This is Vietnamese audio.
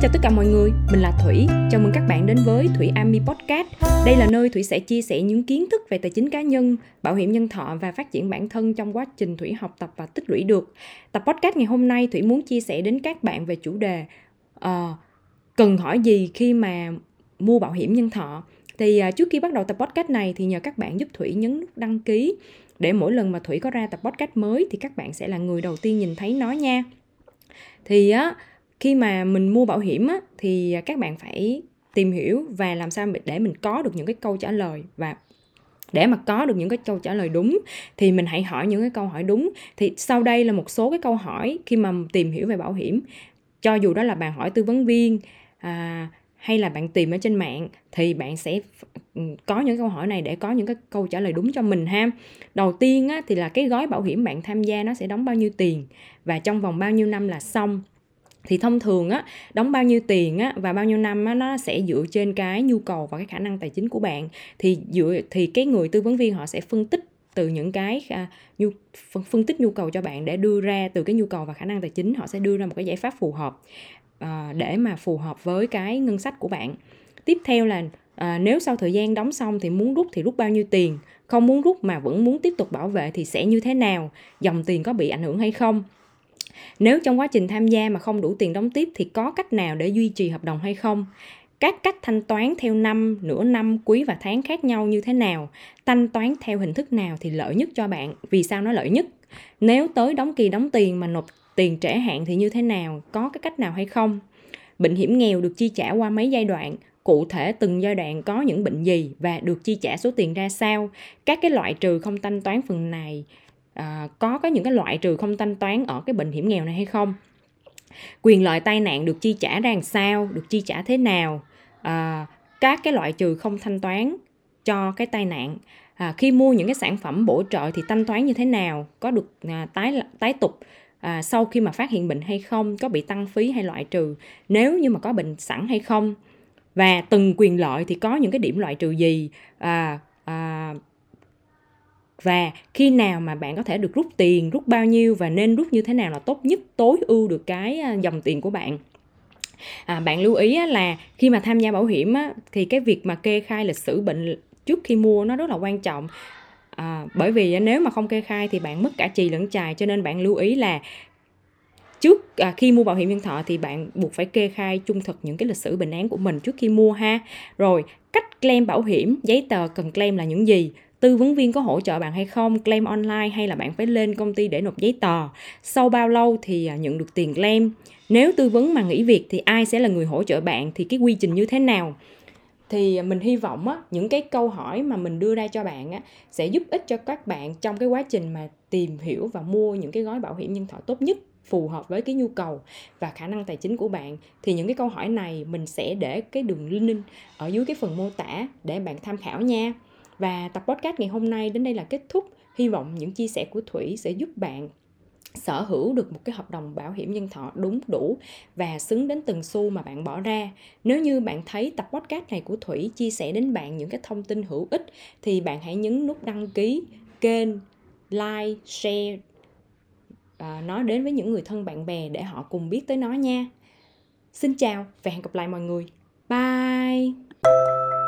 chào tất cả mọi người, mình là Thủy. Chào mừng các bạn đến với Thủy Ami Podcast. Đây là nơi Thủy sẽ chia sẻ những kiến thức về tài chính cá nhân, bảo hiểm nhân thọ và phát triển bản thân trong quá trình Thủy học tập và tích lũy được. Tập podcast ngày hôm nay Thủy muốn chia sẻ đến các bạn về chủ đề uh, cần hỏi gì khi mà mua bảo hiểm nhân thọ. Thì uh, trước khi bắt đầu tập podcast này thì nhờ các bạn giúp Thủy nhấn nút đăng ký để mỗi lần mà Thủy có ra tập podcast mới thì các bạn sẽ là người đầu tiên nhìn thấy nó nha. Thì á uh, khi mà mình mua bảo hiểm á, thì các bạn phải tìm hiểu và làm sao để mình có được những cái câu trả lời. Và để mà có được những cái câu trả lời đúng thì mình hãy hỏi những cái câu hỏi đúng. Thì sau đây là một số cái câu hỏi khi mà tìm hiểu về bảo hiểm. Cho dù đó là bạn hỏi tư vấn viên à, hay là bạn tìm ở trên mạng thì bạn sẽ ừ, có những câu hỏi này để có những cái câu trả lời đúng cho mình ha. Đầu tiên á, thì là cái gói bảo hiểm bạn tham gia nó sẽ đóng bao nhiêu tiền và trong vòng bao nhiêu năm là xong thì thông thường á đóng bao nhiêu tiền á và bao nhiêu năm á nó sẽ dựa trên cái nhu cầu và cái khả năng tài chính của bạn. Thì dựa thì cái người tư vấn viên họ sẽ phân tích từ những cái à, nhu phân, phân tích nhu cầu cho bạn để đưa ra từ cái nhu cầu và khả năng tài chính họ sẽ đưa ra một cái giải pháp phù hợp à, để mà phù hợp với cái ngân sách của bạn. Tiếp theo là à, nếu sau thời gian đóng xong thì muốn rút thì rút bao nhiêu tiền không muốn rút mà vẫn muốn tiếp tục bảo vệ thì sẽ như thế nào dòng tiền có bị ảnh hưởng hay không? Nếu trong quá trình tham gia mà không đủ tiền đóng tiếp thì có cách nào để duy trì hợp đồng hay không? Các cách thanh toán theo năm, nửa năm, quý và tháng khác nhau như thế nào? Thanh toán theo hình thức nào thì lợi nhất cho bạn? Vì sao nó lợi nhất? Nếu tới đóng kỳ đóng tiền mà nộp tiền trễ hạn thì như thế nào? Có cái cách nào hay không? Bệnh hiểm nghèo được chi trả qua mấy giai đoạn? cụ thể từng giai đoạn có những bệnh gì và được chi trả số tiền ra sao các cái loại trừ không thanh toán phần này à, có có những cái loại trừ không thanh toán ở cái bệnh hiểm nghèo này hay không? Quyền lợi tai nạn được chi trả ra làm sao được chi trả thế nào? À, các cái loại trừ không thanh toán cho cái tai nạn. À, khi mua những cái sản phẩm bổ trợ thì thanh toán như thế nào? Có được à, tái tái tục à, sau khi mà phát hiện bệnh hay không? Có bị tăng phí hay loại trừ? Nếu như mà có bệnh sẵn hay không? Và từng quyền lợi thì có những cái điểm loại trừ gì? À, à, và khi nào mà bạn có thể được rút tiền rút bao nhiêu và nên rút như thế nào là tốt nhất tối ưu được cái à, dòng tiền của bạn. À, bạn lưu ý là khi mà tham gia bảo hiểm thì cái việc mà kê khai lịch sử bệnh trước khi mua nó rất là quan trọng. À, bởi vì nếu mà không kê khai thì bạn mất cả trì lẫn chài cho nên bạn lưu ý là trước à, khi mua bảo hiểm nhân thọ thì bạn buộc phải kê khai trung thực những cái lịch sử bệnh án của mình trước khi mua ha. Rồi cách claim bảo hiểm giấy tờ cần claim là những gì? Tư vấn viên có hỗ trợ bạn hay không claim online hay là bạn phải lên công ty để nộp giấy tờ. Sau bao lâu thì à, nhận được tiền claim? Nếu tư vấn mà nghỉ việc thì ai sẽ là người hỗ trợ bạn? Thì cái quy trình như thế nào? Thì à, mình hy vọng á, những cái câu hỏi mà mình đưa ra cho bạn á, sẽ giúp ích cho các bạn trong cái quá trình mà tìm hiểu và mua những cái gói bảo hiểm nhân thọ tốt nhất phù hợp với cái nhu cầu và khả năng tài chính của bạn. Thì những cái câu hỏi này mình sẽ để cái đường link ở dưới cái phần mô tả để bạn tham khảo nha và tập podcast ngày hôm nay đến đây là kết thúc. Hy vọng những chia sẻ của Thủy sẽ giúp bạn sở hữu được một cái hợp đồng bảo hiểm nhân thọ đúng đủ và xứng đến từng xu mà bạn bỏ ra. Nếu như bạn thấy tập podcast này của Thủy chia sẻ đến bạn những cái thông tin hữu ích thì bạn hãy nhấn nút đăng ký kênh, like, share à, nó đến với những người thân bạn bè để họ cùng biết tới nó nha. Xin chào và hẹn gặp lại mọi người. Bye.